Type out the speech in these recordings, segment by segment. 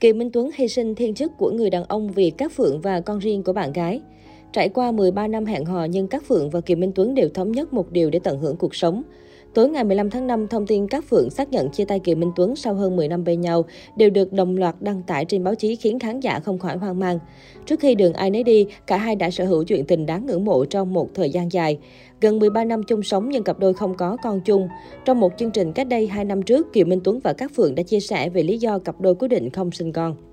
Kiều Minh Tuấn hy sinh thiên chức của người đàn ông vì các Phượng và con riêng của bạn gái. Trải qua 13 năm hẹn hò, nhưng các Phượng và Kiều Minh Tuấn đều thống nhất một điều để tận hưởng cuộc sống. Tối ngày 15 tháng 5, thông tin các Phượng xác nhận chia tay Kiều Minh Tuấn sau hơn 10 năm bên nhau đều được đồng loạt đăng tải trên báo chí khiến khán giả không khỏi hoang mang. Trước khi đường ai nấy đi, cả hai đã sở hữu chuyện tình đáng ngưỡng mộ trong một thời gian dài. Gần 13 năm chung sống nhưng cặp đôi không có con chung. Trong một chương trình cách đây 2 năm trước, Kiều Minh Tuấn và các Phượng đã chia sẻ về lý do cặp đôi quyết định không sinh con.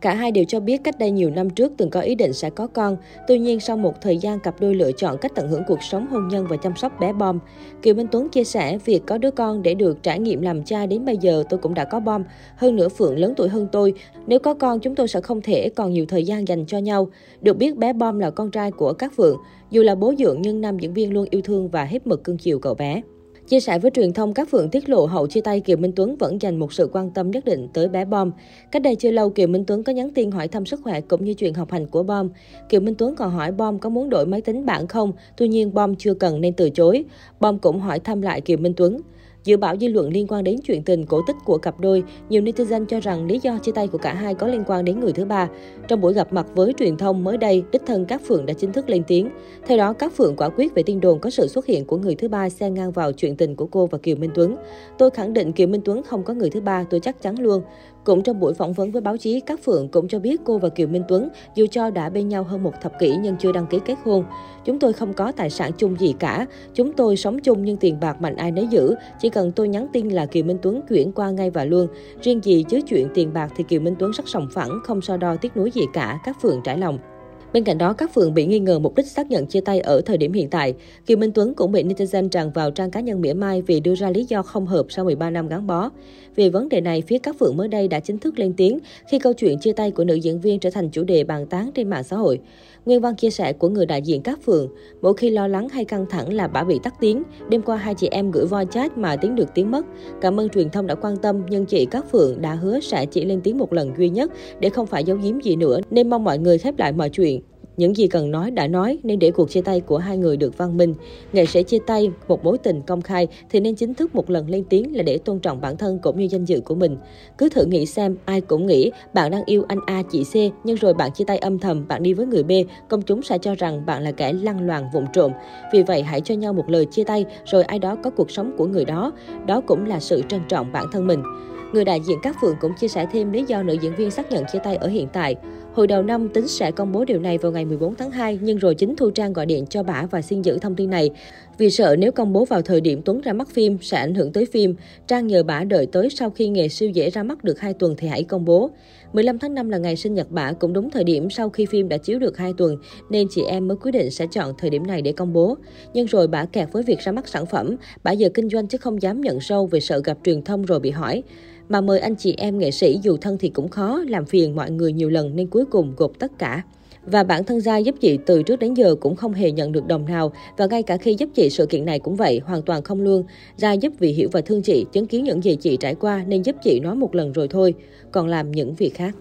Cả hai đều cho biết cách đây nhiều năm trước từng có ý định sẽ có con. Tuy nhiên, sau một thời gian cặp đôi lựa chọn cách tận hưởng cuộc sống hôn nhân và chăm sóc bé bom. Kiều Minh Tuấn chia sẻ việc có đứa con để được trải nghiệm làm cha đến bây giờ tôi cũng đã có bom. Hơn nữa Phượng lớn tuổi hơn tôi. Nếu có con chúng tôi sẽ không thể còn nhiều thời gian dành cho nhau. Được biết bé bom là con trai của các Phượng. Dù là bố dưỡng nhưng nam diễn viên luôn yêu thương và hết mực cưng chiều cậu bé. Chia sẻ với truyền thông, các Phượng tiết lộ hậu chia tay Kiều Minh Tuấn vẫn dành một sự quan tâm nhất định tới bé Bom. Cách đây chưa lâu, Kiều Minh Tuấn có nhắn tin hỏi thăm sức khỏe cũng như chuyện học hành của Bom. Kiều Minh Tuấn còn hỏi Bom có muốn đổi máy tính bảng không, tuy nhiên Bom chưa cần nên từ chối. Bom cũng hỏi thăm lại Kiều Minh Tuấn. Dự báo dư luận liên quan đến chuyện tình cổ tích của cặp đôi, nhiều netizen cho rằng lý do chia tay của cả hai có liên quan đến người thứ ba. Trong buổi gặp mặt với truyền thông mới đây, đích thân các Phượng đã chính thức lên tiếng. Theo đó, các Phượng quả quyết về tin đồn có sự xuất hiện của người thứ ba xen ngang vào chuyện tình của cô và Kiều Minh Tuấn. Tôi khẳng định Kiều Minh Tuấn không có người thứ ba, tôi chắc chắn luôn. Cũng trong buổi phỏng vấn với báo chí, các Phượng cũng cho biết cô và Kiều Minh Tuấn dù cho đã bên nhau hơn một thập kỷ nhưng chưa đăng ký kết hôn. Chúng tôi không có tài sản chung gì cả. Chúng tôi sống chung nhưng tiền bạc mạnh ai nấy giữ. Chỉ cần tôi nhắn tin là Kiều Minh Tuấn chuyển qua ngay và luôn. Riêng gì chứ chuyện tiền bạc thì Kiều Minh Tuấn rất sòng phẳng, không so đo tiếc nuối gì cả. Các Phượng trải lòng. Bên cạnh đó, các phường bị nghi ngờ mục đích xác nhận chia tay ở thời điểm hiện tại. Kiều Minh Tuấn cũng bị netizen tràn vào trang cá nhân mỉa mai vì đưa ra lý do không hợp sau 13 năm gắn bó. Về vấn đề này, phía các phượng mới đây đã chính thức lên tiếng khi câu chuyện chia tay của nữ diễn viên trở thành chủ đề bàn tán trên mạng xã hội. Nguyên văn chia sẻ của người đại diện các phường, mỗi khi lo lắng hay căng thẳng là bà bị tắt tiếng. Đêm qua hai chị em gửi voi chat mà tiếng được tiếng mất. Cảm ơn truyền thông đã quan tâm, nhưng chị các phượng đã hứa sẽ chỉ lên tiếng một lần duy nhất để không phải giấu giếm gì nữa, nên mong mọi người khép lại mọi chuyện. Những gì cần nói đã nói nên để cuộc chia tay của hai người được văn minh. Nghệ sĩ chia tay một mối tình công khai thì nên chính thức một lần lên tiếng là để tôn trọng bản thân cũng như danh dự của mình. Cứ thử nghĩ xem, ai cũng nghĩ bạn đang yêu anh A chị C nhưng rồi bạn chia tay âm thầm, bạn đi với người B, công chúng sẽ cho rằng bạn là kẻ lăng loàn vụng trộm. Vì vậy hãy cho nhau một lời chia tay rồi ai đó có cuộc sống của người đó. Đó cũng là sự trân trọng bản thân mình. Người đại diện các phượng cũng chia sẻ thêm lý do nữ diễn viên xác nhận chia tay ở hiện tại. Hồi đầu năm tính sẽ công bố điều này vào ngày 14 tháng 2, nhưng rồi chính Thu Trang gọi điện cho bà và xin giữ thông tin này. Vì sợ nếu công bố vào thời điểm Tuấn ra mắt phim sẽ ảnh hưởng tới phim, Trang nhờ bà đợi tới sau khi nghề siêu dễ ra mắt được 2 tuần thì hãy công bố. 15 tháng 5 là ngày sinh nhật bà, cũng đúng thời điểm sau khi phim đã chiếu được 2 tuần, nên chị em mới quyết định sẽ chọn thời điểm này để công bố. Nhưng rồi bà kẹt với việc ra mắt sản phẩm, bà giờ kinh doanh chứ không dám nhận sâu vì sợ gặp truyền thông rồi bị hỏi. Mà mời anh chị em nghệ sĩ dù thân thì cũng khó, làm phiền mọi người nhiều lần nên cuối cùng gộp tất cả. Và bản thân Gia giúp chị từ trước đến giờ cũng không hề nhận được đồng nào và ngay cả khi giúp chị sự kiện này cũng vậy, hoàn toàn không lương. Gia giúp vì hiểu và thương chị, chứng kiến những gì chị trải qua nên giúp chị nói một lần rồi thôi, còn làm những việc khác.